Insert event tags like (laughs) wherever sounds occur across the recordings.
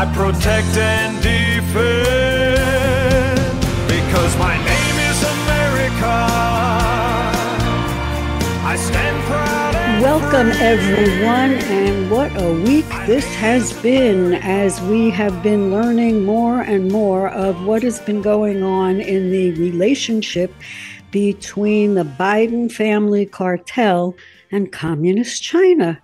I protect and defend because my name is America. I stand proud. Welcome, everyone, and what a week this has been as we have been learning more and more of what has been going on in the relationship between the Biden family cartel and Communist China.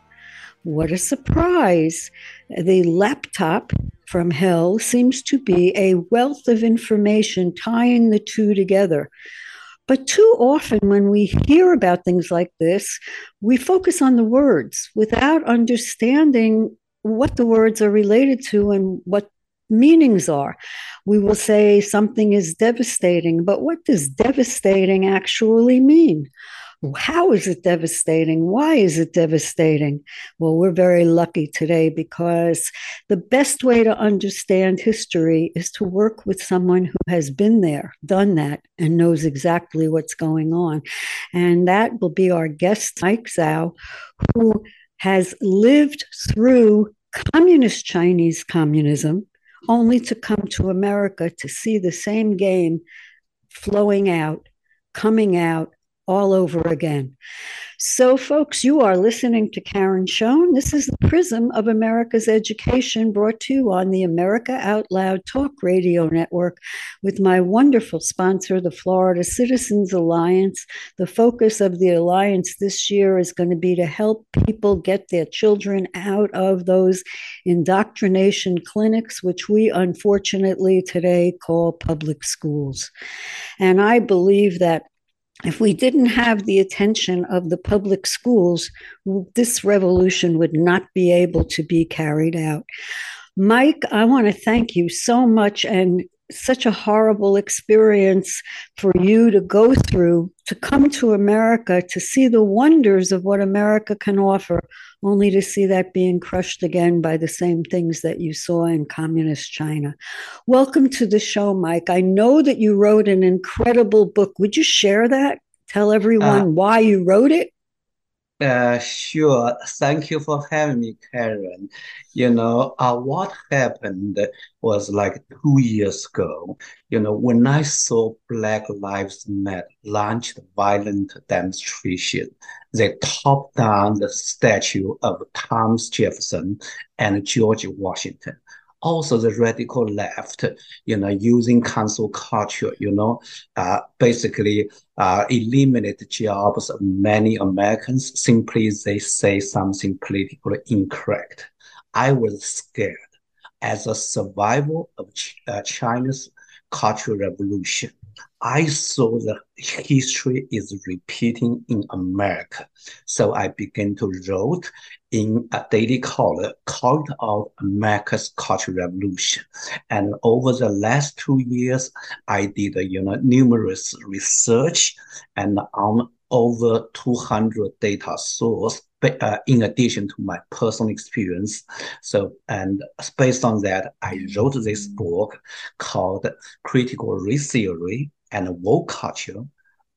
What a surprise! The laptop from hell seems to be a wealth of information tying the two together. But too often, when we hear about things like this, we focus on the words without understanding what the words are related to and what meanings are. We will say something is devastating, but what does devastating actually mean? How is it devastating? Why is it devastating? Well, we're very lucky today because the best way to understand history is to work with someone who has been there, done that, and knows exactly what's going on. And that will be our guest, Mike Zhao, who has lived through communist Chinese communism only to come to America to see the same game flowing out, coming out all over again. So, folks, you are listening to Karen Schoen. This is the Prism of America's Education brought to you on the America Out Loud Talk Radio Network with my wonderful sponsor, the Florida Citizens Alliance. The focus of the Alliance this year is going to be to help people get their children out of those indoctrination clinics, which we unfortunately today call public schools. And I believe that if we didn't have the attention of the public schools, this revolution would not be able to be carried out. Mike, I want to thank you so much and such a horrible experience for you to go through to come to America to see the wonders of what America can offer, only to see that being crushed again by the same things that you saw in communist China. Welcome to the show, Mike. I know that you wrote an incredible book. Would you share that? Tell everyone Uh, why you wrote it? Uh, sure. Thank you for having me, Karen. You know, uh, what happened was like two years ago, you know, when I saw Black Lives Matter launched violent demonstration, they tore down the statue of Thomas Jefferson and George Washington. Also, the radical left, you know, using cancel culture, you know, uh, basically uh, eliminate the jobs of many Americans simply they say something politically incorrect. I was scared as a survivor of Ch- uh, China's Cultural Revolution. I saw the history is repeating in America. So I began to write in a daily column called out America's Cultural Revolution. And over the last two years, I did, you know, numerous research and on over 200 data source uh, in addition to my personal experience. So, and based on that, I wrote this book called Critical Race Theory and Woke Culture,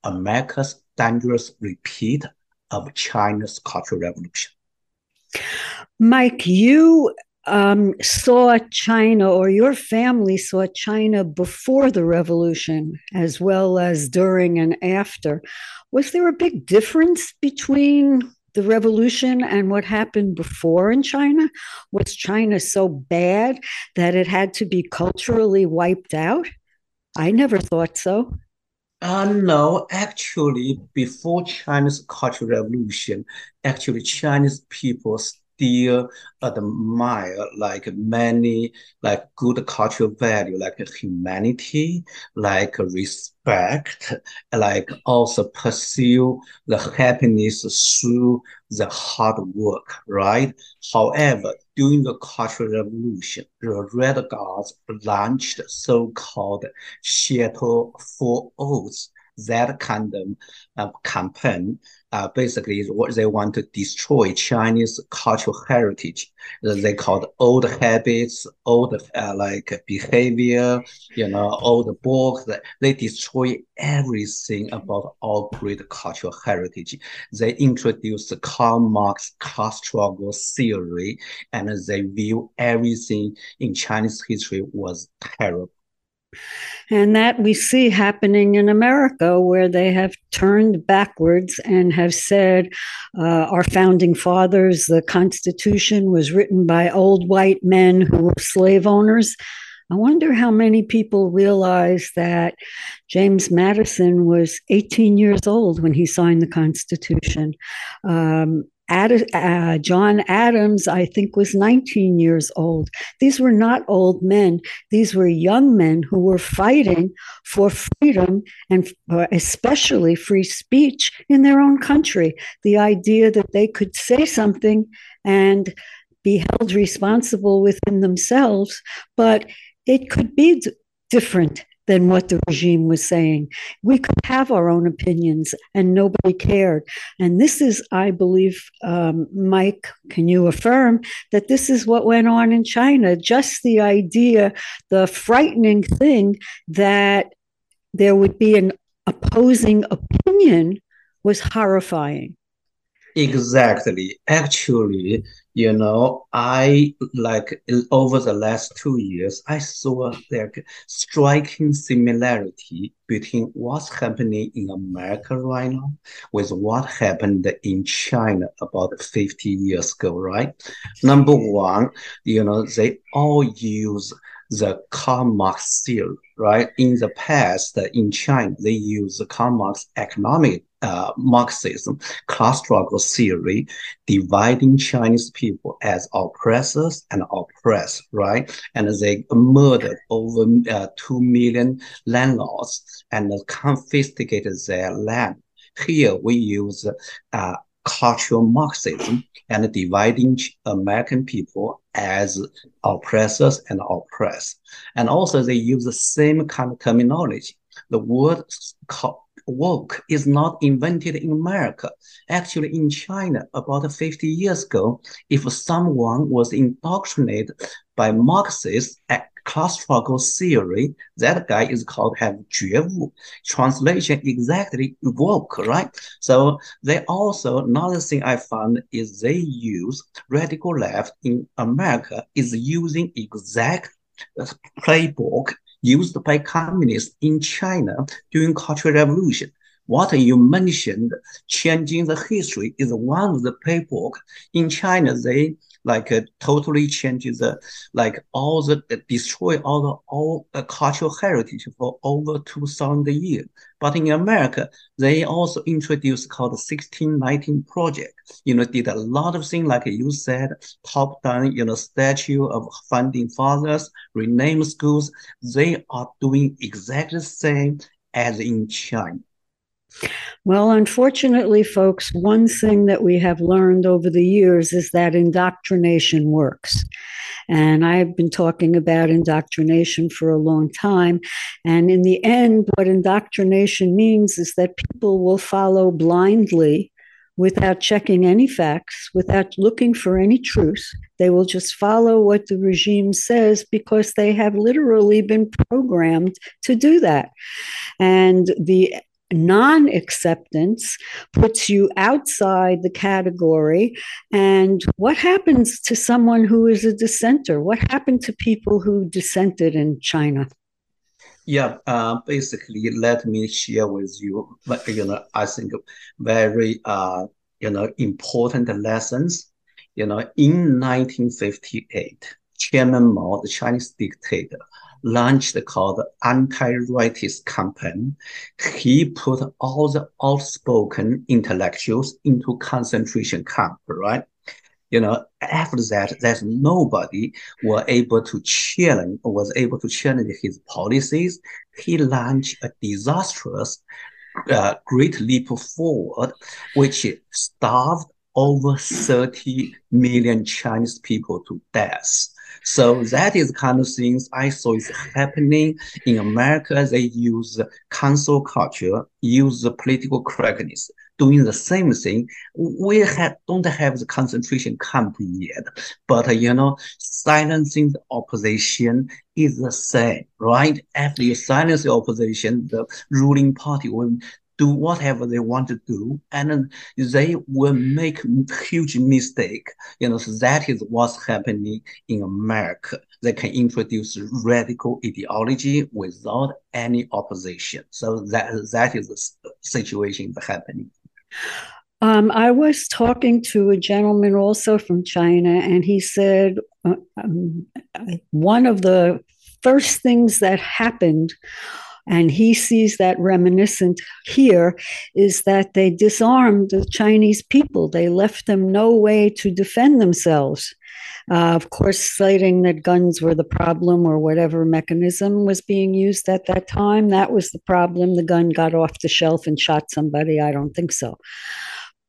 America's Dangerous Repeat of China's Cultural Revolution. Mike, you um, saw China, or your family saw China before the revolution, as well as during and after. Was there a big difference between the revolution and what happened before in China? Was China so bad that it had to be culturally wiped out? I never thought so. Uh, no, actually, before China's Cultural Revolution, actually Chinese people still admire like many like good cultural value like humanity, like respect, like also pursue the happiness through the hard work, right? However, during the Cultural Revolution, the Red Guards launched so-called Shuttle for Oaths that kind of uh, campaign uh, basically what they want to destroy Chinese cultural heritage. They called old habits, old uh, like behavior, you know, old books. They destroy everything about our great cultural heritage. They introduced Karl Marx class struggle theory, and they view everything in Chinese history was terrible. And that we see happening in America, where they have turned backwards and have said, uh, our founding fathers, the Constitution was written by old white men who were slave owners. I wonder how many people realize that James Madison was 18 years old when he signed the Constitution. Um, Ad, uh, John Adams, I think, was 19 years old. These were not old men. These were young men who were fighting for freedom and especially free speech in their own country. The idea that they could say something and be held responsible within themselves, but it could be different than what the regime was saying. We could have our own opinions and nobody cared. And this is, I believe, um, Mike, can you affirm that this is what went on in China? Just the idea, the frightening thing that there would be an opposing opinion was horrifying. Exactly. Actually, you know, I like over the last two years, I saw like striking similarity between what's happening in America right now with what happened in China about 50 years ago, right? Number one, you know, they all use the Karl Marx theory, right? In the past, in China, they use the Karl Marx economic uh, Marxism, class struggle theory, dividing Chinese people as oppressors and oppressed, right? And they murdered over uh, 2 million landlords and confiscated their land. Here we use uh, cultural Marxism and dividing American people as oppressors and oppressed. And also they use the same kind of terminology. The word woke is not invented in America. Actually, in China, about 50 years ago, if someone was indoctrinated by Marxist class struggle theory, that guy is called have. Translation exactly woke, right? So they also, another thing I found is they use radical left in America is using exact uh, playbook used by communists in China during Cultural Revolution. What you mentioned, changing the history, is one of the playbook. In China, they like uh, totally changes the like all the destroy all the all uh, cultural heritage for over 2000 years. But in america they also introduced called the 1619 project. You know did a lot of things like you said top down you know statue of founding fathers rename schools. They are doing exactly the same as in china well, unfortunately, folks, one thing that we have learned over the years is that indoctrination works. And I've been talking about indoctrination for a long time. And in the end, what indoctrination means is that people will follow blindly without checking any facts, without looking for any truth. They will just follow what the regime says because they have literally been programmed to do that. And the non acceptance puts you outside the category. And what happens to someone who is a dissenter? What happened to people who dissented in China? Yeah, uh, basically, let me share with you, you know, I think very, uh, you know, important lessons. You know, in 1958, Chairman Mao, the Chinese dictator, launched called anti-rightist campaign. He put all the outspoken intellectuals into concentration camp, right? you know, after that, there's nobody were able to challenge, was able to challenge his policies. He launched a disastrous uh, great leap forward, which starved over 30 million Chinese people to death. So that is kind of things I saw is happening in America. They use cancel culture, use the political correctness, doing the same thing. We have, don't have the concentration camp yet, but uh, you know, silencing the opposition is the same, right? After you silence the opposition, the ruling party will do whatever they want to do, and they will make huge mistake. You know, so that is what's happening in America. They can introduce radical ideology without any opposition. So that that is the situation happening. Um, I was talking to a gentleman also from China, and he said uh, um, one of the first things that happened and he sees that reminiscent here is that they disarmed the Chinese people. They left them no way to defend themselves. Uh, of course, citing that guns were the problem or whatever mechanism was being used at that time, that was the problem. The gun got off the shelf and shot somebody. I don't think so.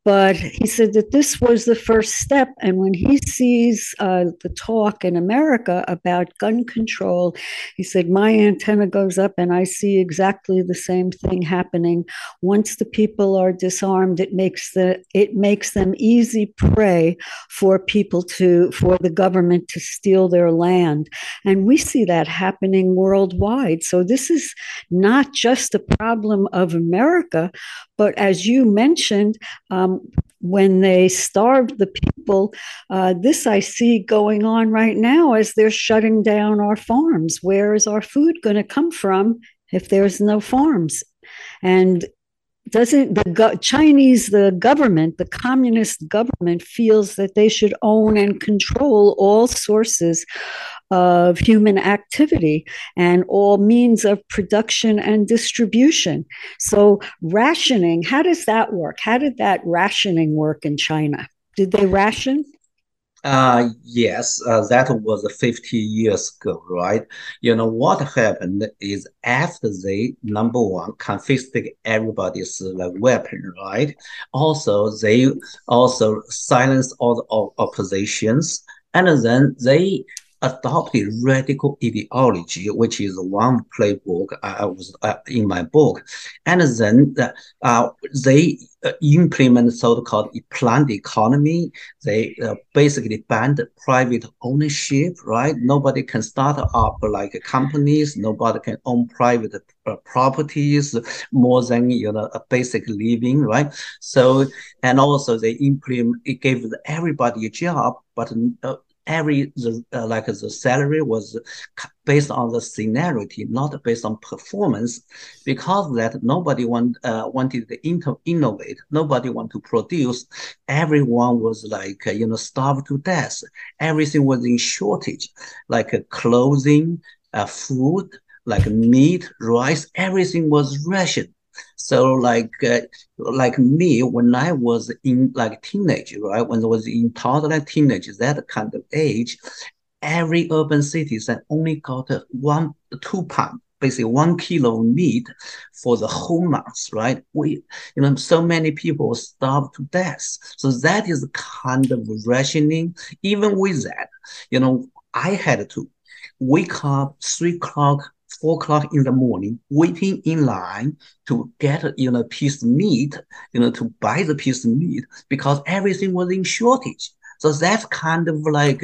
But he said that this was the first step. And when he sees uh, the talk in America about gun control, he said, My antenna goes up and I see exactly the same thing happening. Once the people are disarmed, it makes the it makes them easy prey for people to for the government to steal their land. And we see that happening worldwide. So this is not just a problem of America, but as you mentioned, um, when they starved the people, uh, this I see going on right now as they're shutting down our farms. Where is our food going to come from if there's no farms? And doesn't the go- Chinese, the government, the communist government feels that they should own and control all sources of human activity and all means of production and distribution. So, rationing, how does that work? How did that rationing work in China? Did they ration? Uh, yes, uh, that was 50 years ago, right? You know, what happened is after they, number one, confiscated everybody's like, weapon, right? Also, they also silenced all the oppositions. And then they adopted radical ideology, which is one playbook I was uh, in my book, and then uh, they uh, implement so-called planned economy. They uh, basically banned private ownership, right? Nobody can start up like companies. Nobody can own private uh, properties more than you know a basic living, right? So and also they implement it gave everybody a job, but uh, every the uh, like the salary was based on the seniority, not based on performance. Because that nobody want uh, wanted to inter- innovate, nobody want to produce. Everyone was like uh, you know starved to death. Everything was in shortage, like uh, clothing, uh, food, like meat, rice. Everything was rationed. So like uh, like me, when I was in like teenage, right? When I was in toddler teenage, that kind of age, every urban citizen only got one two pound basically one kilo of meat for the whole month, right? We, you know, so many people starve to death. So that is kind of rationing. Even with that, you know, I had to wake up three o'clock four o'clock in the morning, waiting in line to get you know piece of meat, you know, to buy the piece of meat because everything was in shortage. So that's kind of like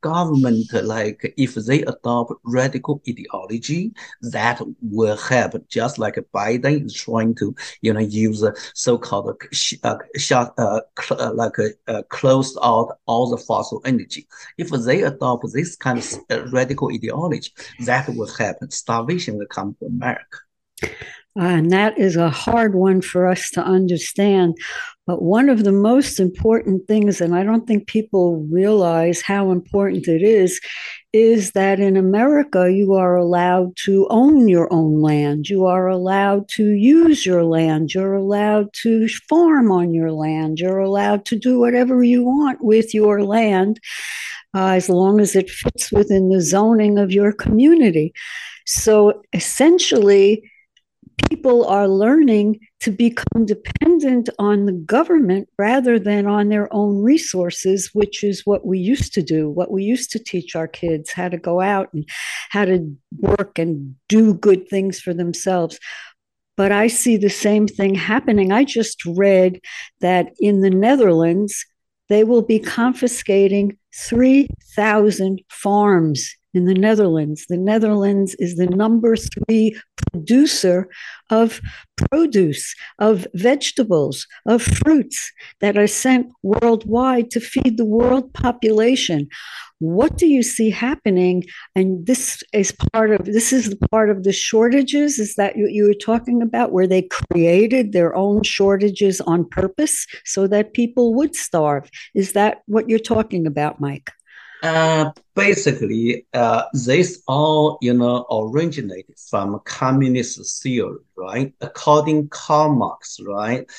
government, like if they adopt radical ideology, that will help. Just like Biden is trying to, you know, use so-called uh, shut, uh, uh, like uh, close out all the fossil energy. If they adopt this kind of uh, radical ideology, that will happen. Starvation will come to America. and that is a hard one for us to understand. But one of the most important things, and I don't think people realize how important it is, is that in America, you are allowed to own your own land. You are allowed to use your land. You're allowed to farm on your land. You're allowed to do whatever you want with your land uh, as long as it fits within the zoning of your community. So essentially, people are learning to become dependent on the government rather than on their own resources, which is what we used to do, what we used to teach our kids how to go out and how to work and do good things for themselves. But I see the same thing happening. I just read that in the Netherlands, they will be confiscating 3,000 farms in the Netherlands. The Netherlands is the number three producer of produce, of vegetables, of fruits that are sent worldwide to feed the world population. What do you see happening? And this is part of this is the part of the shortages. Is that what you were talking about, where they created their own shortages on purpose so that people would starve? Is that what you're talking about, Mike? Uh, basically, uh, this all you know originated from communist theory, right? According to Karl Marx, right,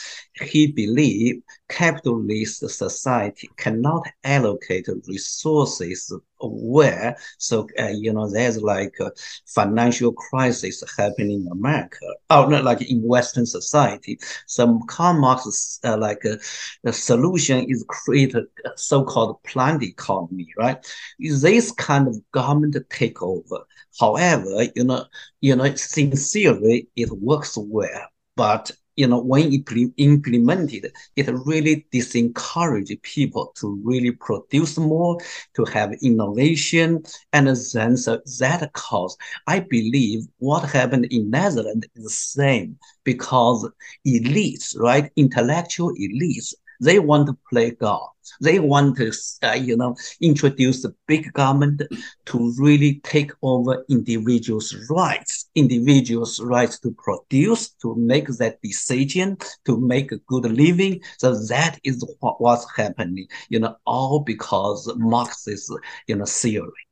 he believed capitalist society cannot allocate resources where so uh, you know there's like a financial crisis happening in America or not like in Western society. So Karl Marx uh, like uh, the solution is create a so-called planned economy, right? This kind of government takeover. However, you know, you know, sincerely it works well, but you know, when it implemented, it really disencouraged people to really produce more, to have innovation, and then so that cause, I believe what happened in Netherlands is the same because elites, right, intellectual elites, they want to play God. They want to, uh, you know, introduce the big government to really take over individuals' rights, individuals' rights to produce, to make that decision, to make a good living. So that is what, what's happening, you know, all because Marxist, you know, theory.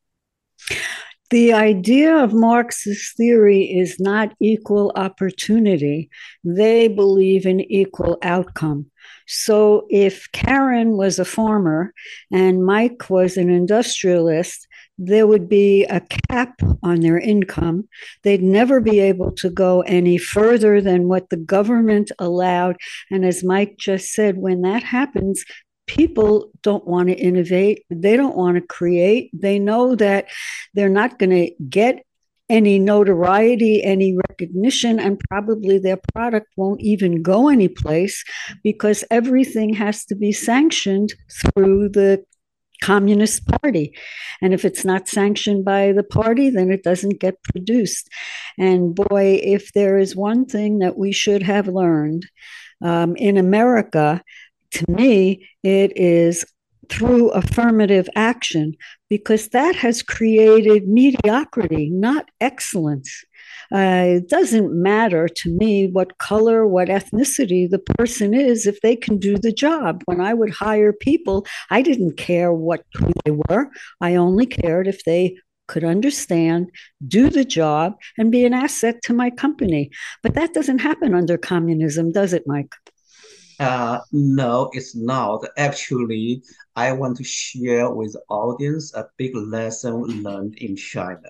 The idea of Marx's theory is not equal opportunity. They believe in equal outcome. So if Karen was a farmer and Mike was an industrialist, there would be a cap on their income. They'd never be able to go any further than what the government allowed. And as Mike just said, when that happens, people don't want to innovate. They don't want to create. They know that they're not going to get any notoriety, any recognition, and probably their product won't even go anyplace because everything has to be sanctioned through the Communist Party. And if it's not sanctioned by the party, then it doesn't get produced. And boy, if there is one thing that we should have learned um, in America, to me, it is through affirmative action because that has created mediocrity, not excellence. Uh, it doesn't matter to me what color, what ethnicity the person is if they can do the job. When I would hire people, I didn't care what who they were. I only cared if they could understand, do the job, and be an asset to my company. But that doesn't happen under communism, does it, Mike? Uh, no, it's not. Actually, I want to share with audience a big lesson learned in China.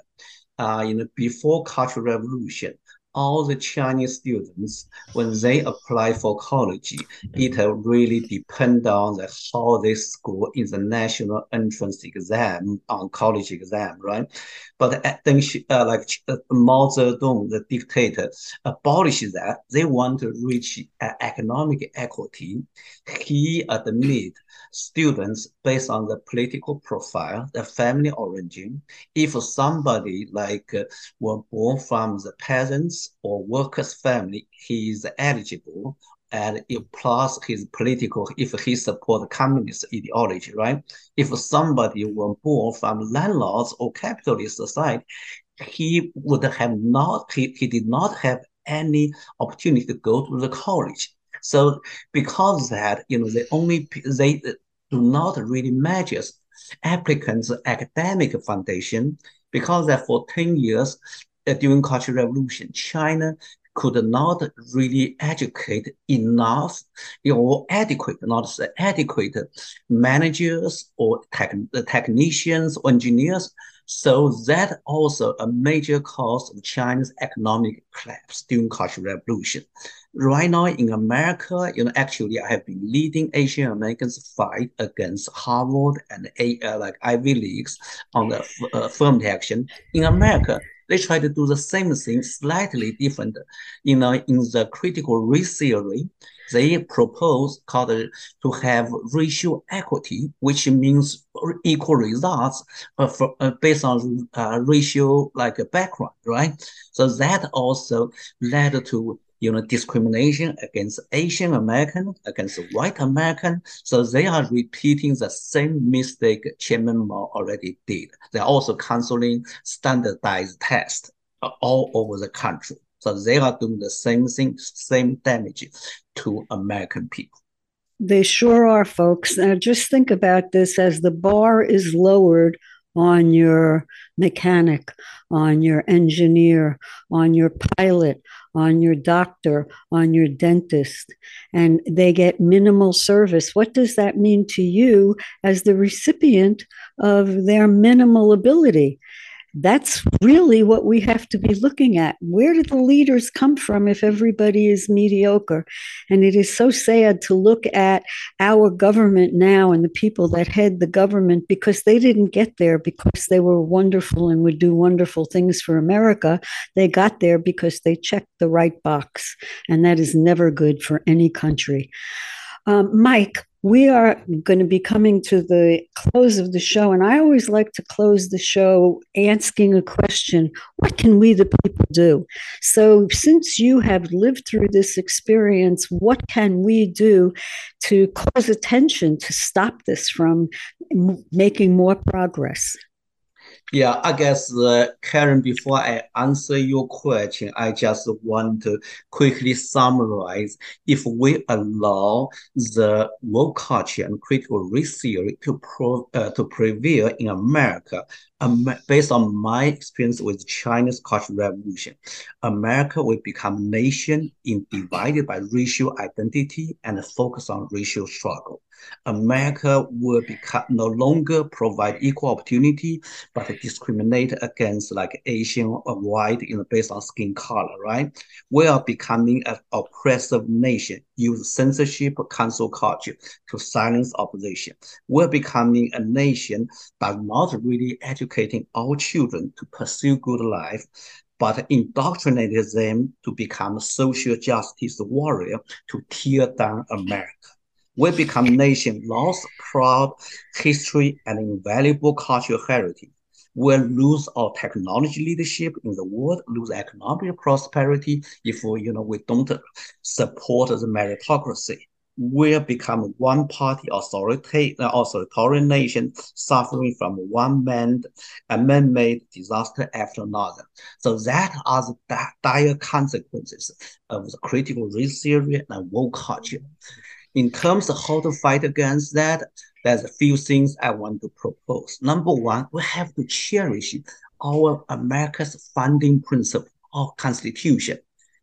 Uh, in the before Cultural Revolution, all the Chinese students, when they apply for college, it really depend on the, how they score in the national entrance exam on college exam, right? But then uh, like uh, Mao Zedong, the dictator, abolished that. They want to reach uh, economic equity. He admit students based on the political profile, the family origin. If somebody like uh, were born from the peasants or workers family, he is eligible and it plus his political, if he support communist ideology, right? If somebody were born from landlords or capitalist society, he would have not, he, he did not have any opportunity to go to the college. So because that, you know, they only, they do not really measure applicants academic foundation because that for 10 years during Cultural Revolution, China could not really educate enough or adequate, not adequate managers or tech, technicians or engineers. So that also a major cause of China's economic collapse during Cultural Revolution. Right now in America, you know, actually I have been leading Asian Americans fight against Harvard and a, uh, like Ivy Leagues on the uh, affirmative action. In America, they try to do the same thing slightly different. You know, in the critical race theory, they propose called to have racial equity, which means equal results for, uh, based on uh, racial like background, right? So that also led to you know, discrimination against Asian American, against white American. So they are repeating the same mistake Chairman Mao already did. They're also canceling standardized tests all over the country. So they are doing the same thing, same damage to American people. They sure are, folks. Now just think about this as the bar is lowered on your mechanic, on your engineer, on your pilot, on your doctor, on your dentist, and they get minimal service. What does that mean to you as the recipient of their minimal ability? That's really what we have to be looking at. Where do the leaders come from if everybody is mediocre? And it is so sad to look at our government now and the people that head the government because they didn't get there because they were wonderful and would do wonderful things for America. They got there because they checked the right box. And that is never good for any country. Um, Mike, we are going to be coming to the close of the show, and I always like to close the show asking a question What can we, the people, do? So, since you have lived through this experience, what can we do to cause attention to stop this from making more progress? Yeah, I guess, uh, Karen, before I answer your question, I just want to quickly summarize. If we allow the woke culture and critical race theory to, pro, uh, to prevail in America, um, based on my experience with China's Cultural Revolution, America will become a nation in divided by racial identity and focus on racial struggle. America will become no longer provide equal opportunity, but discriminate against like Asian or white, you know, based on skin color, right? We are becoming an oppressive nation, use censorship, cancel culture to silence opposition. We're becoming a nation but not really educating our children to pursue good life, but indoctrinated them to become social justice warrior to tear down America we become nation lost proud history and invaluable cultural heritage. We'll lose our technology leadership in the world, lose economic prosperity if you know we don't support the meritocracy. We'll become one party authority, uh, authoritarian nation suffering from one man, a man-made disaster after another. So that are the dire consequences of the critical race theory and woke culture in terms of how to fight against that, there's a few things I want to propose. Number one, we have to cherish our America's founding principle, our Constitution.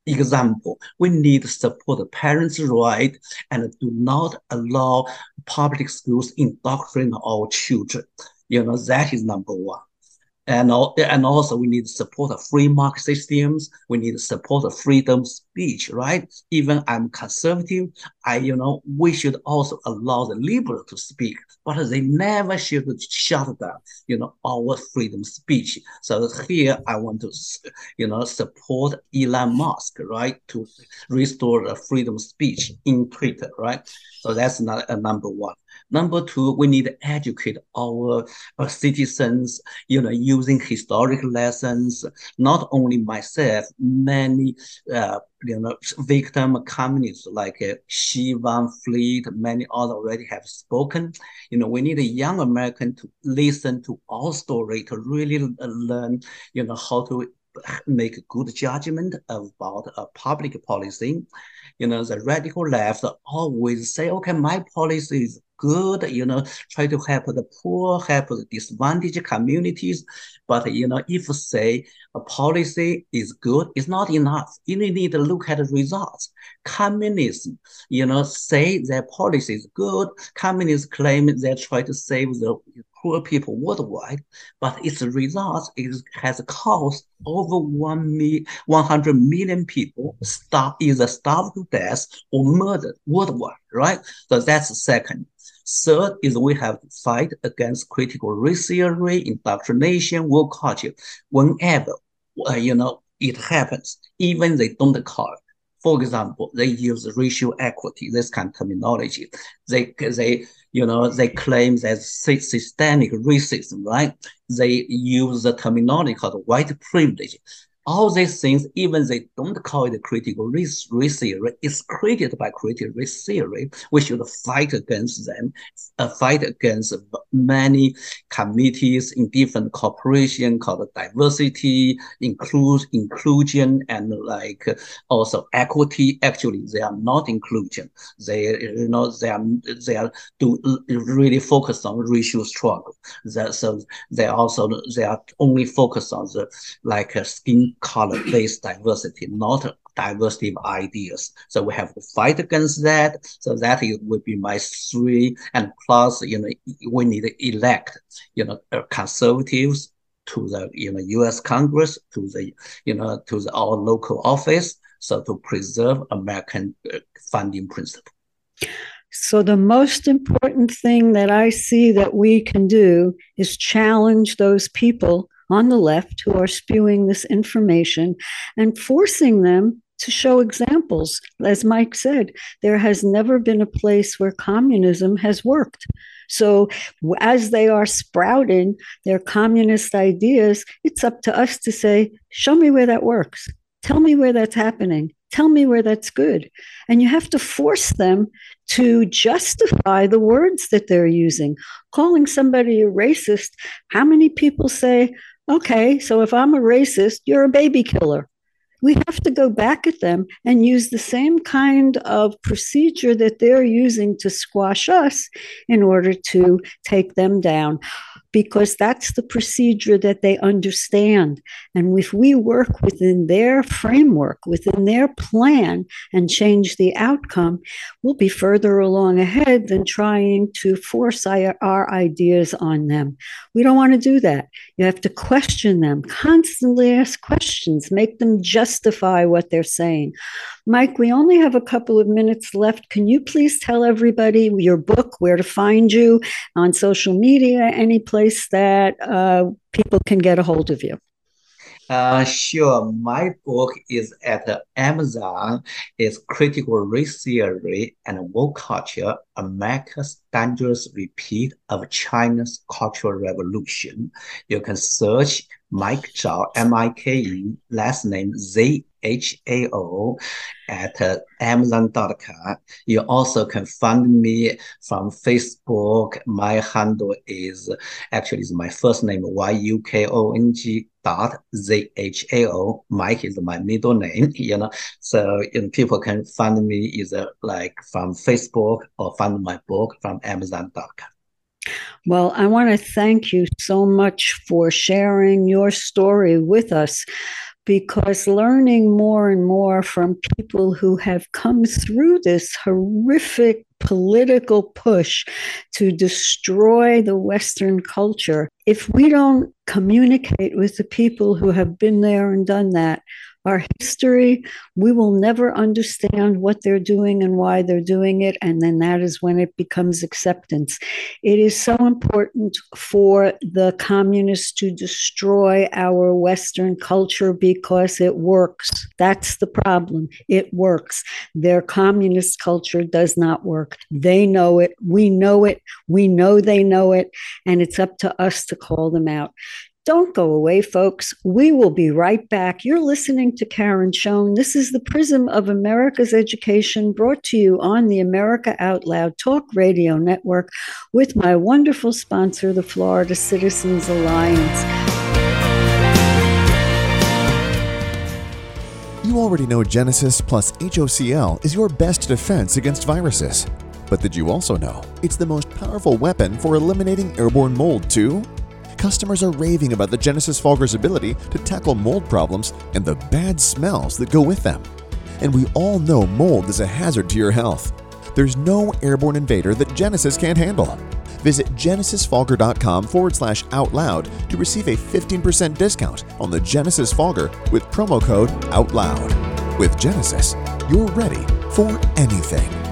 Example, we need to support parents' right and do not allow public schools indoctrinate our children. You know, that is number one and and also we need to support a free market systems. We need to support a freedom of speech, right? Even I'm conservative, I you know we should also allow the liberal to speak, but they never should shut down you know our freedom of speech. So here I want to you know support Elon Musk, right, to restore the freedom of speech in Twitter, right? So that's not a number one. Number two, we need to educate our, our citizens, you know, using historic lessons. Not only myself, many, uh, you know, victim communities like uh, Xi Van Fleet, many others already have spoken. You know, we need a young American to listen to our story to really learn, you know, how to make good judgment about a public policy. You know, the radical left always say, okay, my policy is good, you know, try to help the poor, help the disadvantaged communities. But, you know, if say a policy is good, it's not enough. You need to look at the results. Communism, you know, say their policy is good. Communists claim they try to save the poor people worldwide, but its result is has caused over 1 million, 100 million people starve, either starved to death or murdered worldwide, right? So that's the second. Third is we have to fight against critical race theory, indoctrination, woke culture. Whenever, uh, you know, it happens, even they don't call. For example, they use racial equity, this kind of terminology. They, they, you know, they claim that systemic racism, right? They use the terminology called white privilege all these things, even they don't call it critical race, race theory, it's created by critical race theory. We should fight against them, uh, fight against many committees in different corporations called diversity, include, inclusion, and like also equity. Actually, they are not inclusion. They, you know, they are, they are do really focus on racial struggle. That, so they also, they are only focused on the like skin color-based diversity, not diversity of ideas. So we have to fight against that. So that would be my three. And plus, you know, we need to elect, you know, uh, conservatives to the, you know, U.S. Congress, to the, you know, to the, our local office. So to preserve American funding principle. So, the most important thing that I see that we can do is challenge those people on the left who are spewing this information and forcing them to show examples. As Mike said, there has never been a place where communism has worked. So, as they are sprouting their communist ideas, it's up to us to say, Show me where that works. Tell me where that's happening. Tell me where that's good. And you have to force them to justify the words that they're using. Calling somebody a racist, how many people say, okay, so if I'm a racist, you're a baby killer. We have to go back at them and use the same kind of procedure that they're using to squash us in order to take them down because that's the procedure that they understand. And if we work within their framework, within their plan, and change the outcome, we'll be further along ahead than trying to force our, ideas on them. We don't want to do that. You have to question them, constantly ask questions, make them justify what they're saying. Mike, we only have a couple of minutes left. Can you please tell everybody your book, where to find you on social media, any place that uh, people can get a hold of you? Uh, sure. My book is at Amazon. It's Critical Race Theory and Woke Culture, America's Dangerous Repeat of China's Cultural Revolution. You can search Mike Zhao, M-I-K-E, last name Z H-A-O at uh, amazon.com. You also can find me from Facebook. My handle is actually is my first name, Y-U-K-O-N-G dot Z-H-A-O. Mike is my middle name, (laughs) you know. So you know, people can find me either like from Facebook or find my book from amazon.com. Well, I want to thank you so much for sharing your story with us because learning more and more from people who have come through this horrific political push to destroy the Western culture, if we don't communicate with the people who have been there and done that, our history, we will never understand what they're doing and why they're doing it. And then that is when it becomes acceptance. It is so important for the communists to destroy our Western culture because it works. That's the problem. It works. Their communist culture does not work. They know it. We know it. We know they know it. And it's up to us to call them out. Don't go away, folks. We will be right back. You're listening to Karen Schoen. This is the Prism of America's Education brought to you on the America Out Loud Talk Radio Network with my wonderful sponsor, the Florida Citizens Alliance. You already know Genesis plus HOCl is your best defense against viruses. But did you also know it's the most powerful weapon for eliminating airborne mold, too? Customers are raving about the Genesis Fogger's ability to tackle mold problems and the bad smells that go with them. And we all know mold is a hazard to your health. There's no airborne invader that Genesis can't handle. Visit genesisfogger.com forward slash out loud to receive a 15% discount on the Genesis Fogger with promo code OUTLOUD. With Genesis, you're ready for anything.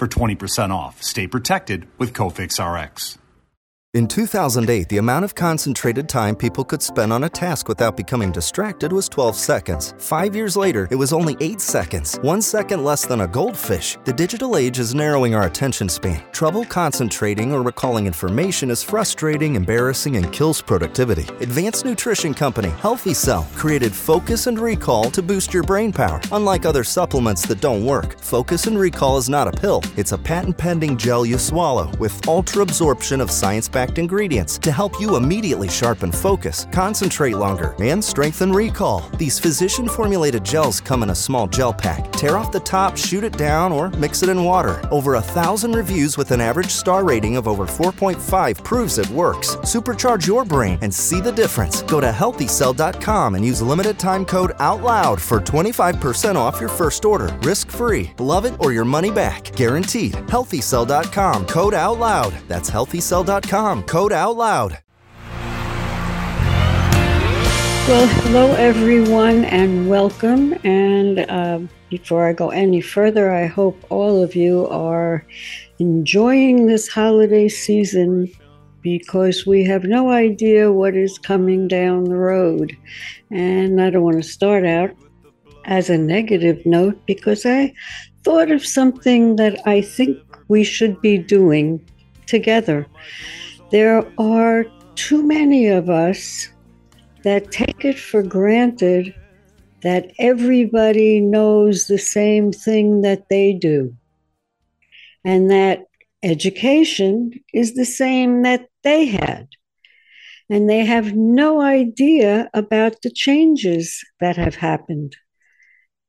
for 20% off. Stay protected with Cofix RX. In 2008, the amount of concentrated time people could spend on a task without becoming distracted was 12 seconds. Five years later, it was only 8 seconds, one second less than a goldfish. The digital age is narrowing our attention span. Trouble concentrating or recalling information is frustrating, embarrassing, and kills productivity. Advanced nutrition company Healthy Cell created Focus and Recall to boost your brain power. Unlike other supplements that don't work, Focus and Recall is not a pill, it's a patent pending gel you swallow with ultra absorption of science ingredients to help you immediately sharpen focus, concentrate longer, and strengthen recall. These physician formulated gels come in a small gel pack. Tear off the top, shoot it down, or mix it in water. Over a thousand reviews with an average star rating of over 4.5 proves it works. Supercharge your brain and see the difference. Go to healthycell.com and use limited time code OUTLOUD for 25% off your first order. Risk free. Love it or your money back. Guaranteed. Healthycell.com code OUTLOUD. That's healthycell.com code out loud. Well, hello everyone and welcome. And uh, before I go any further, I hope all of you are enjoying this holiday season because we have no idea what is coming down the road. And I don't want to start out as a negative note because I thought of something that I think we should be doing together. There are too many of us that take it for granted that everybody knows the same thing that they do, and that education is the same that they had. And they have no idea about the changes that have happened.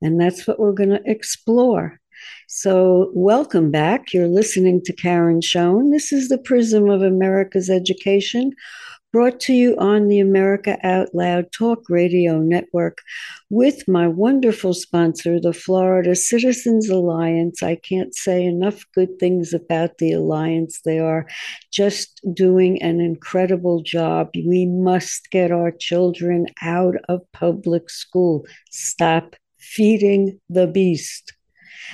And that's what we're going to explore. So, welcome back. You're listening to Karen Schoen. This is the Prism of America's Education, brought to you on the America Out Loud Talk Radio Network with my wonderful sponsor, the Florida Citizens Alliance. I can't say enough good things about the Alliance. They are just doing an incredible job. We must get our children out of public school. Stop feeding the beast.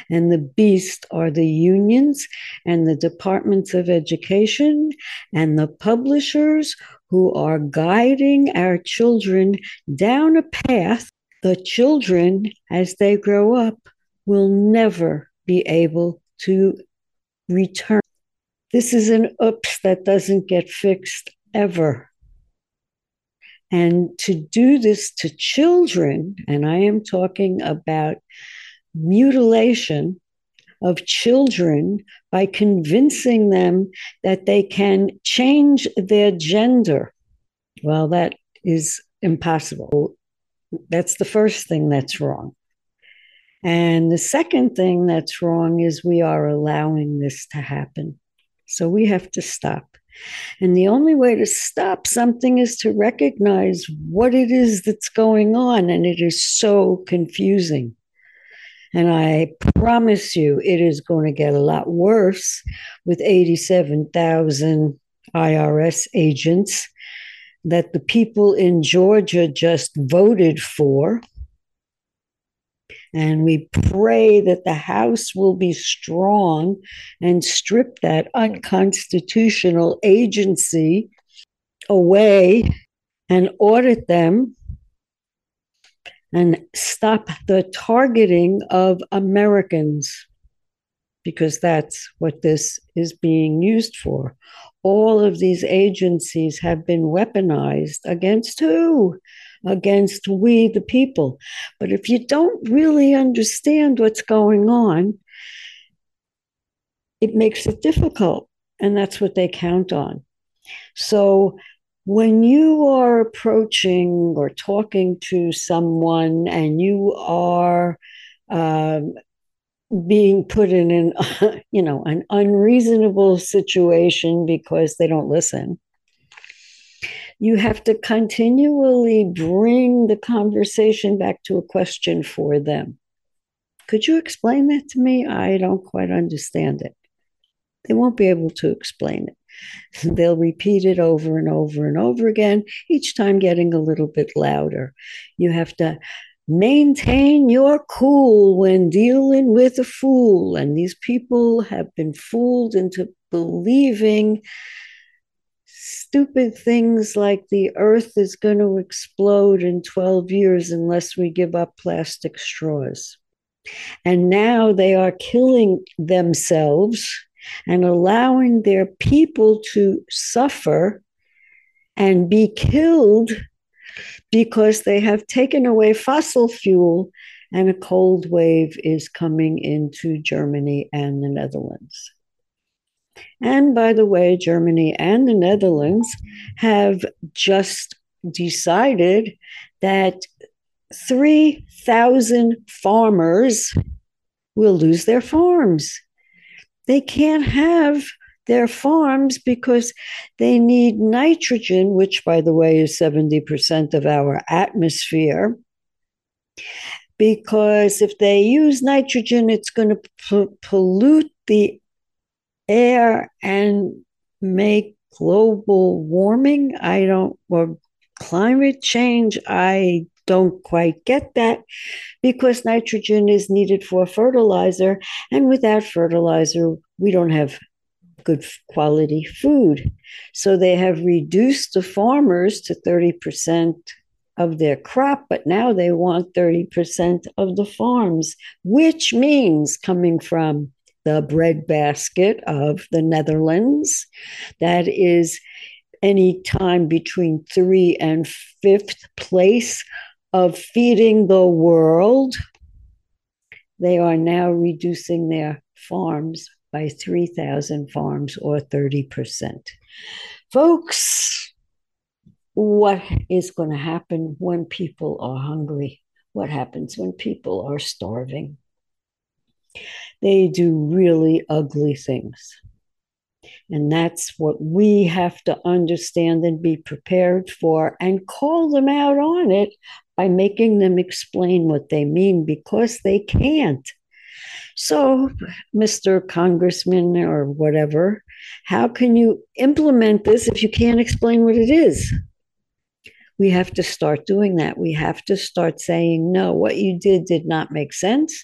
And the beast are the unions and the departments of education and the publishers who are guiding our children down a path the children, as they grow up, will never be able to return. This is an oops that doesn't get fixed ever. And to do this to children, and I am talking about mutilation of children by convincing them that they can change their gender. Well, that is impossible. That's the first thing that's wrong. And the second thing that's wrong is we are allowing this to happen. So we have to stop. And the only way to stop something is to recognize what it is that's going on. And it is so confusing. And I promise you, it is going to get a lot worse with 87,000 IRS agents that the people in Georgia just voted for. And we pray that the House will be strong and strip that unconstitutional agency away and audit them and stop the targeting of Americans because that's what this is being used for. All of these agencies have been weaponized against who? Against we, the people. But if you don't really understand what's going on, it makes it difficult. And that's what they count on. So when you are approaching or talking to someone and you are um, being put in an (laughs) you know an unreasonable situation because they don't listen you have to continually bring the conversation back to a question for them. Could you explain that to me? I don't quite understand it. They won't be able to explain it (laughs) They'll repeat it over and over and over again, each time getting a little bit louder. You have to maintain your cool when dealing with a fool. And these people have been fooled into believing stupid things like the earth is going to explode in 12 years unless we give up plastic straws. And now they are killing themselves and allowing their people to suffer and be killed because they have taken away fossil fuel and a cold wave is coming into Germany and the Netherlands. And by the way, Germany and the Netherlands have just decided that 3,000 farmers will lose their farms they can't have their farms because they need nitrogen, which, by the way, is 70% of our atmosphere. Because if they use nitrogen, it's going to pollute the air and make global warming. I don't, or climate change. I don't quite get that because nitrogen is needed for fertilizer. And without fertilizer, we don't have good quality food. So they have reduced the farmers to 30% of their crop, but now they want 30% of the farms, which means coming from the breadbasket of the Netherlands, that is any time between three and fifth place of feeding the world, they are now reducing their farms by 3,000 farms or 30%. Folks, what is going to happen when people are hungry? What happens when people are starving? They do really ugly things. And that's what we have to understand and be prepared for and call them out on it by making them explain what they mean because they can't. So, Mr. Congressman or whatever, how can you implement this if you can't explain what it is? We have to start doing that. We have to start saying, no, what you did did not make sense.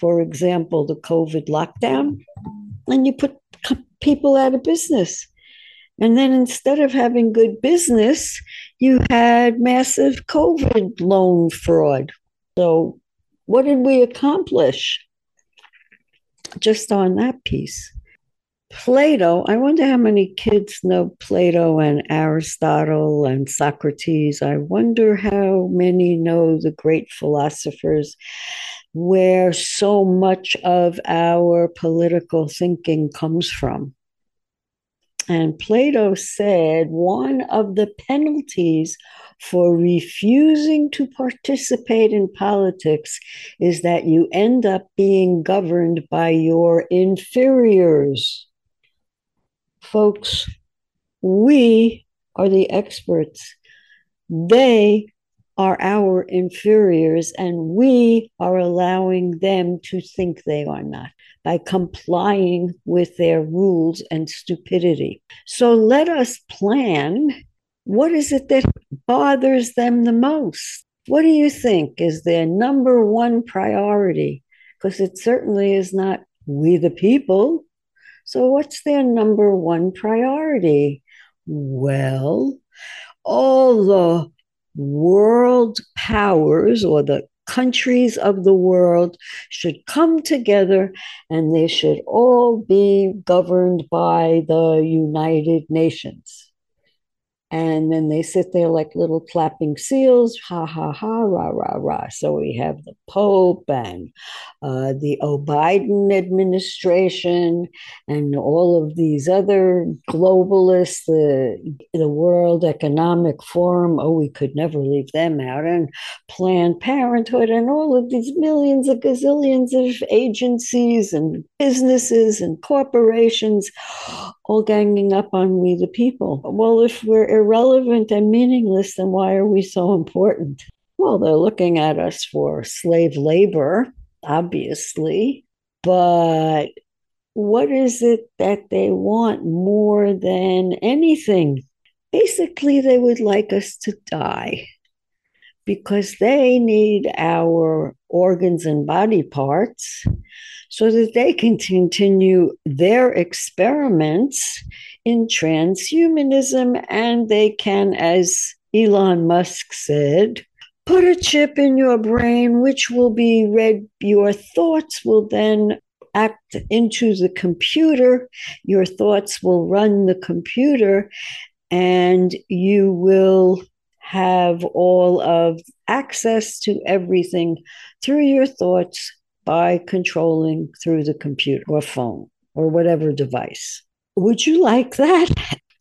For example, the COVID lockdown, and you put people out of business. And then instead of having good business, you had massive COVID loan fraud. So, what did we accomplish just on that piece? Plato, I wonder how many kids know Plato and Aristotle and Socrates. I wonder how many know the great philosophers where so much of our political thinking comes from. And Plato said one of the penalties for refusing to participate in politics is that you end up being governed by your inferiors. Folks, we are the experts. They are our inferiors, and we are allowing them to think they are not by complying with their rules and stupidity. So let us plan what is it that bothers them the most? What do you think is their number one priority? Because it certainly is not we the people. So, what's their number one priority? Well, all the world powers or the countries of the world should come together and they should all be governed by the United Nations. And then they sit there like little clapping seals, ha ha ha, rah rah rah. So we have the Pope and uh, the O Biden administration and all of these other globalists, the, the World Economic Forum. Oh, we could never leave them out. And Planned Parenthood and all of these millions of gazillions of agencies and businesses and corporations all ganging up on we the people. Well, if we're irrelevant and meaningless, then why are we so important? Well, they're looking at us for slave labor, obviously, but what is it that they want more than anything? Basically, they would like us to die because they need our organs and body parts so that they can continue their experiments in transhumanism and they can, as Elon Musk said, put a chip in your brain which will be read, your thoughts will then act into the computer, your thoughts will run the computer, and you will have all of access to everything through your thoughts by controlling through the computer or phone or whatever device. Would you like that?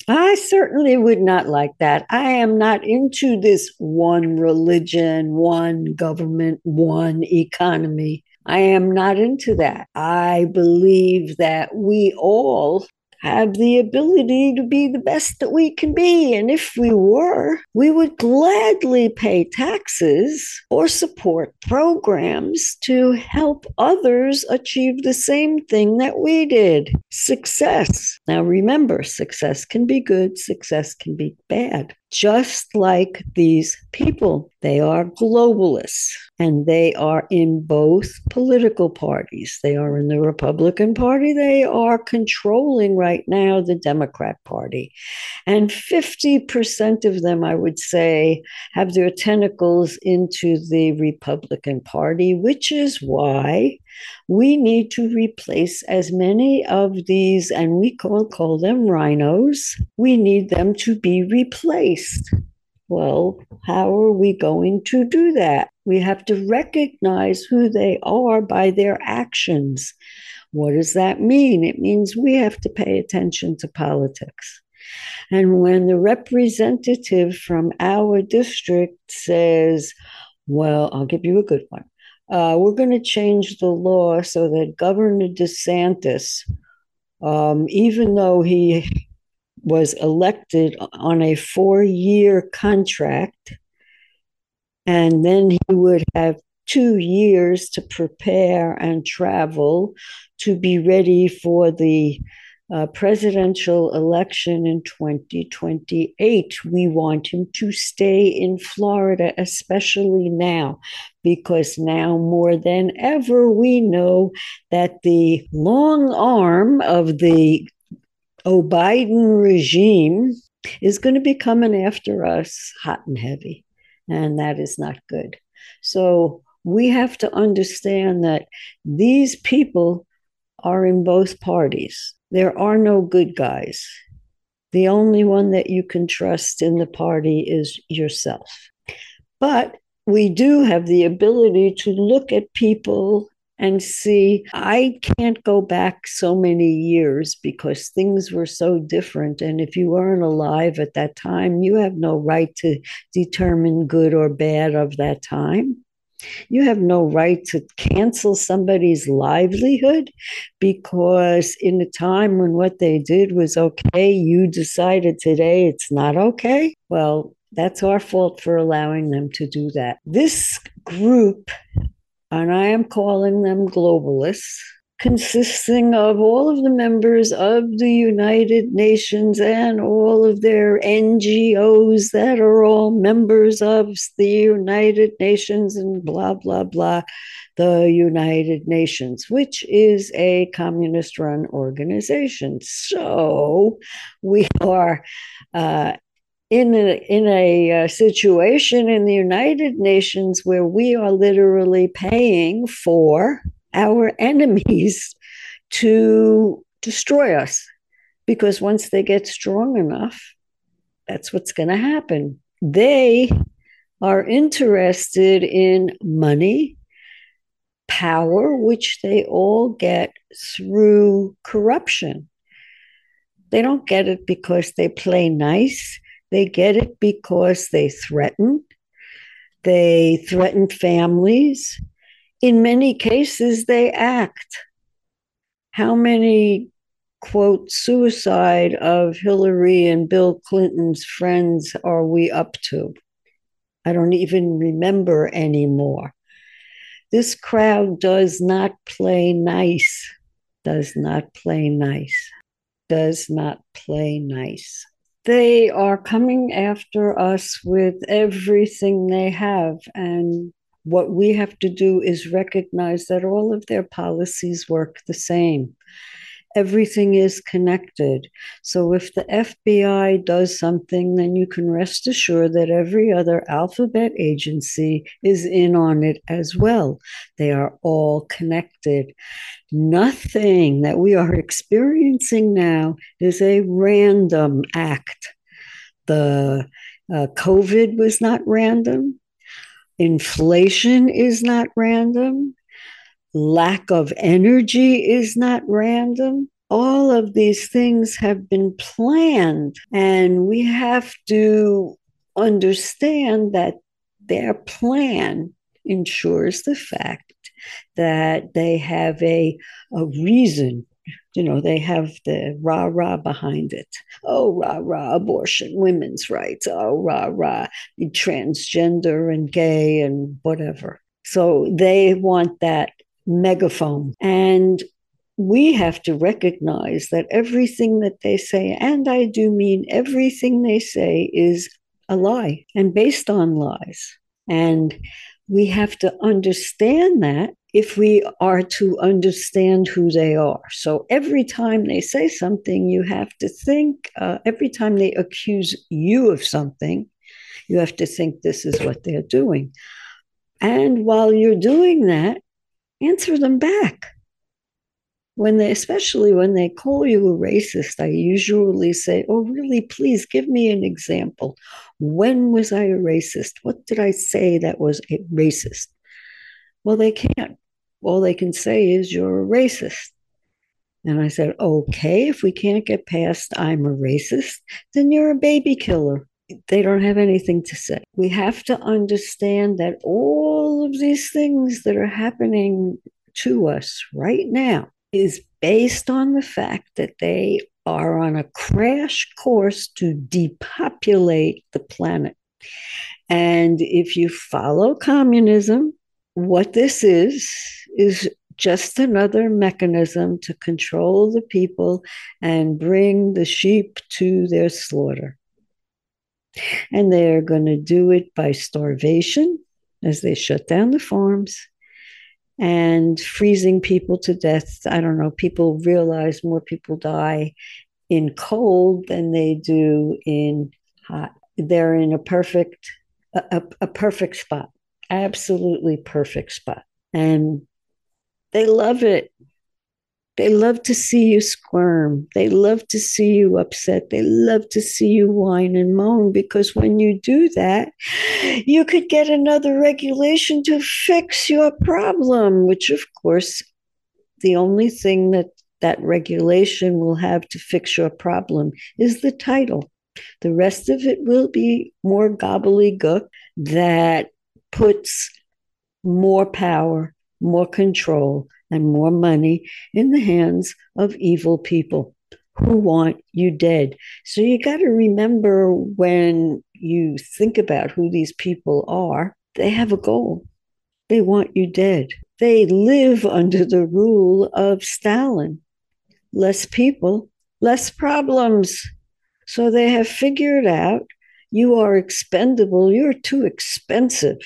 I certainly would not like that. I am not into this one religion, one government, one economy. I am not into that. I believe that we all have the ability to be the best that we can be. And if we were, we would gladly pay taxes or support programs to help others achieve the same thing that we did success. Now, remember, success can be good, success can be bad just like these people. They are globalists and they are in both political parties. They are in the Republican Party, they are controlling right now the Democrat Party. And 50% of them, I would say, have their tentacles into the Republican Party, which is why we need to replace as many of these, and we call, call them rhinos, We need them to be replaced. Well, how are we going to do that? We have to recognize who they are by their actions. What does that mean? It means we have to pay attention to politics. And when the representative from our district says, well, I'll give you a good one uh, we're going to change the law so that Governor DeSantis, um, even though he was elected on a four year contract, and then he would have two years to prepare and travel to be ready for the uh, presidential election in 2028. We want him to stay in Florida, especially now, because now more than ever we know that the long arm of the O Biden regime is going to be coming after us hot and heavy, and that is not good. So we have to understand that these people are in both parties there are no good guys. The only one that you can trust in the party is yourself. But we do have the ability to look at people and see I can't go back so many years because things were so different. And if you weren't alive at that time, you have no right to determine good or bad of that time. You have no right to cancel somebody's livelihood because, in a time when what they did was okay, you decided today it's not okay. Well, that's our fault for allowing them to do that. This group, and I am calling them globalists, consisting of all of the members of the United Nations and all of their NGOs that are all members of the United Nations and blah, blah, blah, the United Nations, which is a communist run organization. So we are. Uh, in a, in a uh, situation in the United Nations where we are literally paying for our enemies to destroy us. Because once they get strong enough, that's what's going to happen. They are interested in money, power, which they all get through corruption. They don't get it because they play nice. They get it because they threaten. They threaten families. In many cases, they act. How many, quote, suicide of Hillary and Bill Clinton's friends are we up to? I don't even remember anymore. This crowd does not play nice, does not play nice, does not play nice. They are coming after us with everything they have. And what we have to do is recognize that all of their policies work the same everything is connected. So if the FBI does something, then you can rest assured that every other alphabet agency is in on it as well. They are all connected. Nothing that we are experiencing now is a random act. The uh, COVID was not random. Inflation is not random lack of energy is not random. All of these things have been planned, and we have to understand that their plan ensures the fact that they have a, a reason. You know, they have the rah rah behind it. Oh, rah rah, abortion, women's rights. Oh, rah rah, transgender and gay and whatever. So they want that megaphone. And we have to recognize that everything that they say, and I do mean everything they say, is a lie and based on lies. And we have to understand that if we are to understand who they are. So every time they say something, you have to think, uh, every time they accuse you of something, you have to think this is what they're doing. And while you're doing that, answer them back. When they, especially when they call you a racist, I usually say, Oh, really, please give me an example. When was I a racist? What did I say that was a racist? Well, they can't. All they can say is, You're a racist. And I said, Okay, if we can't get past I'm a racist, then you're a baby killer they don't have anything to say. We have to understand that all of these things that are happening to us right now is based on the fact that they are on a crash course to depopulate the planet. And if you follow communism, what this is, is just another mechanism to control the people and bring the sheep to their slaughter. And they're going to do it by starvation as they shut down the farms and freezing people to death. I don't know, people realize more people die in cold than they do in hot. They're in a perfect a, a perfect spot. Absolutely perfect spot. And they love it. They love to see you squirm. They love to see you upset. They love to see you whine and moan because when you do that, you could get another regulation to fix your problem, which, of course, the only thing that that regulation will have to fix your problem is the title. The rest of it will be more gobbledygook that puts more power, more control, and more money in the hands of evil people who want you dead. So you got to remember when you think about who these people are, they have a goal. They want you dead. They live under the rule of Stalin. Less people, less problems. So they have figured out you are expendable, you're too expensive.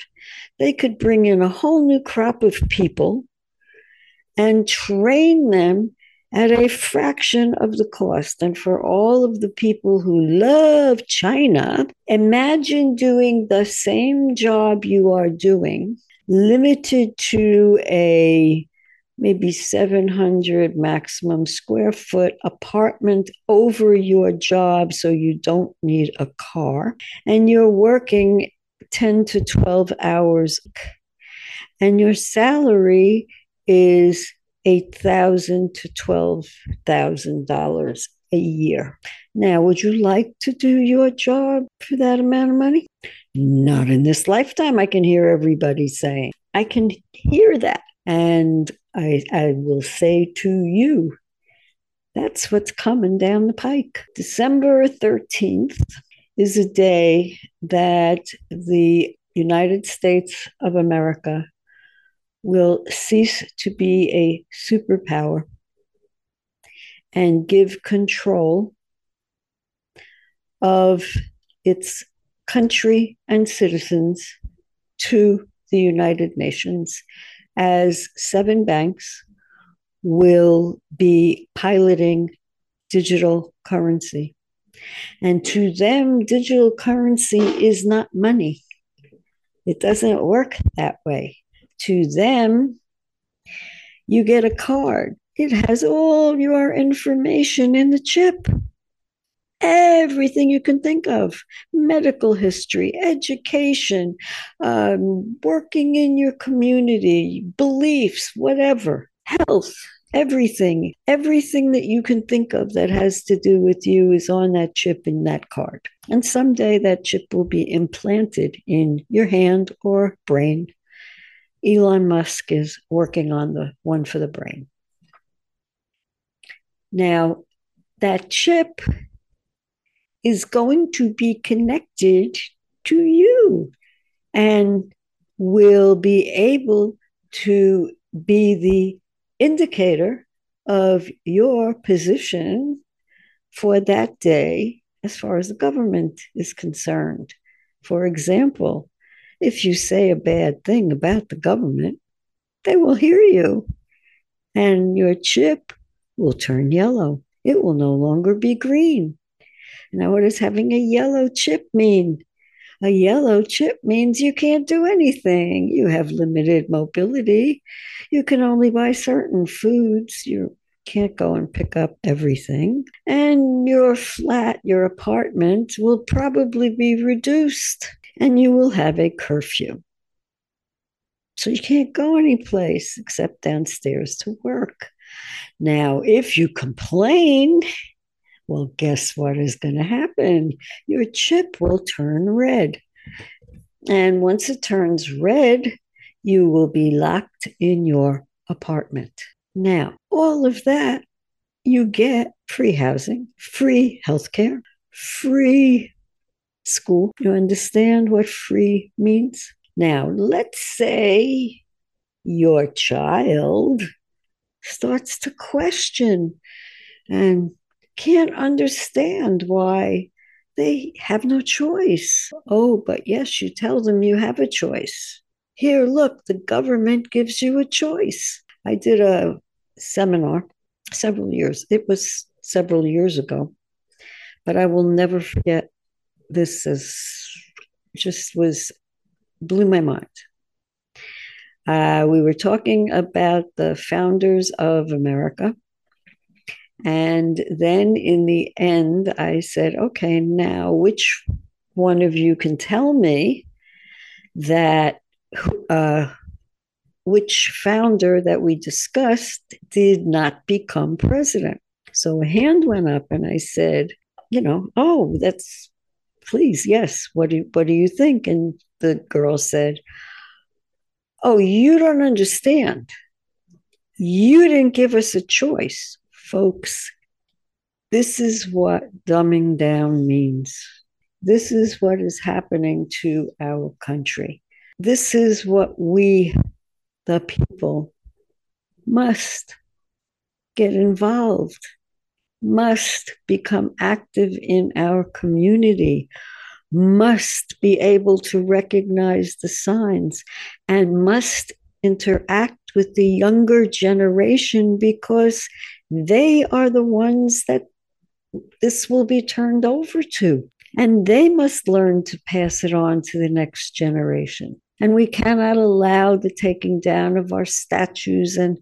They could bring in a whole new crop of people and train them at a fraction of the cost. And for all of the people who love China, imagine doing the same job you are doing, limited to a maybe 700 maximum square foot apartment over your job so you don't need a car and you're working 10 to 12 hours and your salary is eight thousand to twelve thousand dollars a year. Now, would you like to do your job for that amount of money? Not in this lifetime, I can hear everybody saying. I can hear that. And I, I will say to you, that's what's coming down the pike. December 13th is a day that the United States of America will cease to be a superpower and give control of its country and citizens to the United Nations as seven banks will be piloting digital currency. And to them, digital currency is not money. It doesn't work that way to them, you get a card. It has all your information in the chip. Everything you can think of medical history, education, um, working in your community, beliefs, whatever, health, everything, everything that you can think of that has to do with you is on that chip in that card. And someday that chip will be implanted in your hand or brain Elon Musk is working on the one for the brain. Now, that chip is going to be connected to you and will be able to be the indicator of your position for that day as far as the government is concerned. For example, if you say a bad thing about the government, they will hear you. And your chip will turn yellow. It will no longer be green. Now, what does having a yellow chip mean? A yellow chip means you can't do anything. You have limited mobility. You can only buy certain foods. You can't go and pick up everything. And your flat, your apartment will probably be reduced and you will have a curfew. So you can't go anyplace except downstairs to work. Now, if you complain, well, guess what is going to happen? Your chip will turn red. And once it turns red, you will be locked in your apartment. Now, all of that you get free housing, free healthcare, free school. You understand what free means? Now, let's say your child starts to question and can't understand why they have no choice. Oh, but yes, you tell them you have a choice. Here, look, the government gives you a choice. I did a seminar several years, it was several years ago, but I will never forget this is just was blew my mind. Uh, we were talking about the founders of America. And then in the end, I said, okay, now which one of you can tell me that uh, which founder that we discussed did not become president? So a hand went up, and I said, you know, oh, that's please, yes, what do, what do you think? And the girl said, Oh, you don't understand. You didn't give us a choice, folks. This is what dumbing down means. This is what is happening to our country. This is what we, the people, must get involved must become active in our community, must be able to recognize the signs, and must interact with the younger generation because They are the ones that this will be turned over to. And they must learn to pass it on to the next generation. And we cannot allow the taking down of our statues and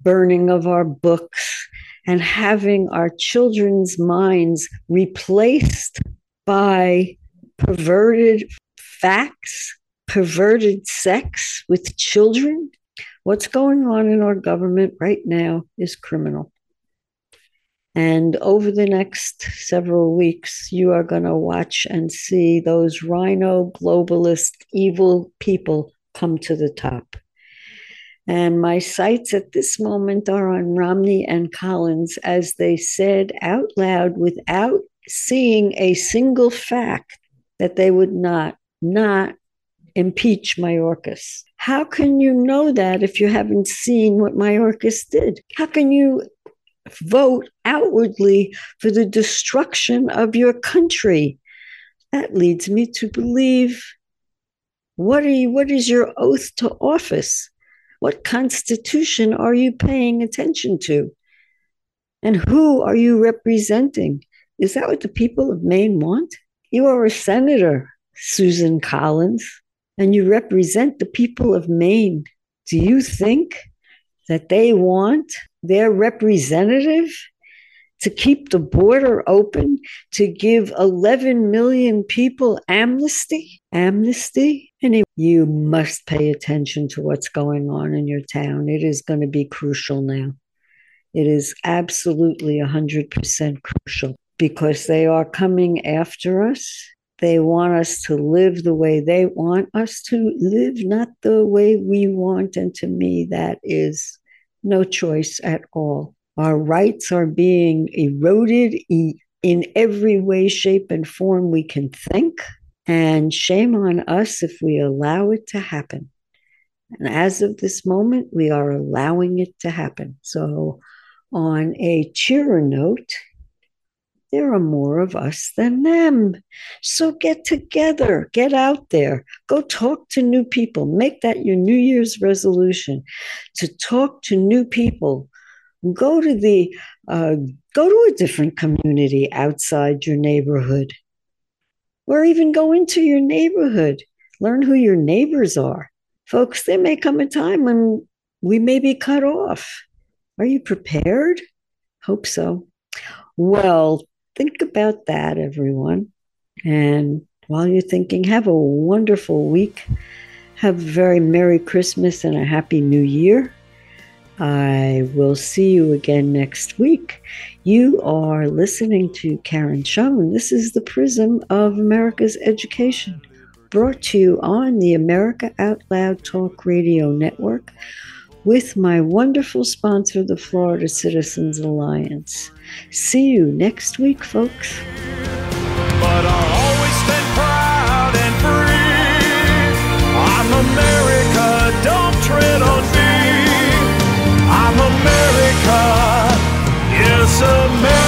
burning of our books and having our children's minds replaced by perverted facts, perverted sex with children. What's going on in our government right now is criminal. And over the next several weeks, you are going to watch and see those rhino globalist evil people come to the top. And my sights at this moment are on Romney and Collins as they said out loud without seeing a single fact that they would not, not impeach Mayorkas. How can you know that if you haven't seen what Mayorkas did? How can you vote outwardly for the destruction of your country. That leads me to believe what are you, what is your oath to office? What constitution are you paying attention to? And who are you representing? Is that what the people of Maine want? You are a senator, Susan Collins, and you represent the people of Maine. Do you think that they want their representative to keep the border open, to give 11 million people amnesty? Amnesty? And you must pay attention to what's going on in your town. It is going to be crucial now. It is absolutely 100% crucial because they are coming after us. They want us to live the way they want us to live, not the way we want. And to me, that is no choice at all. Our rights are being eroded in every way, shape, and form we can think. And shame on us if we allow it to happen. And as of this moment, we are allowing it to happen. So, on a cheerer note, there are more of us than them. So get together, get out there, go talk to new people. Make that your New Year's resolution to talk to new people. Go to the uh, go to a different community outside your neighborhood, or even go into your neighborhood. Learn who your neighbors are, folks. There may come a time when we may be cut off. Are you prepared? Hope so. Well, think about that, everyone. And while you're thinking, have a wonderful week. Have a very Merry Christmas and a Happy New Year. I will see you again next week. You are listening to Karen Schoen. This is the Prism of America's Education, brought to you on the America Out Loud Talk Radio Network with my wonderful sponsor, the Florida Citizens Alliance. See you next week, folks. America, yes, America.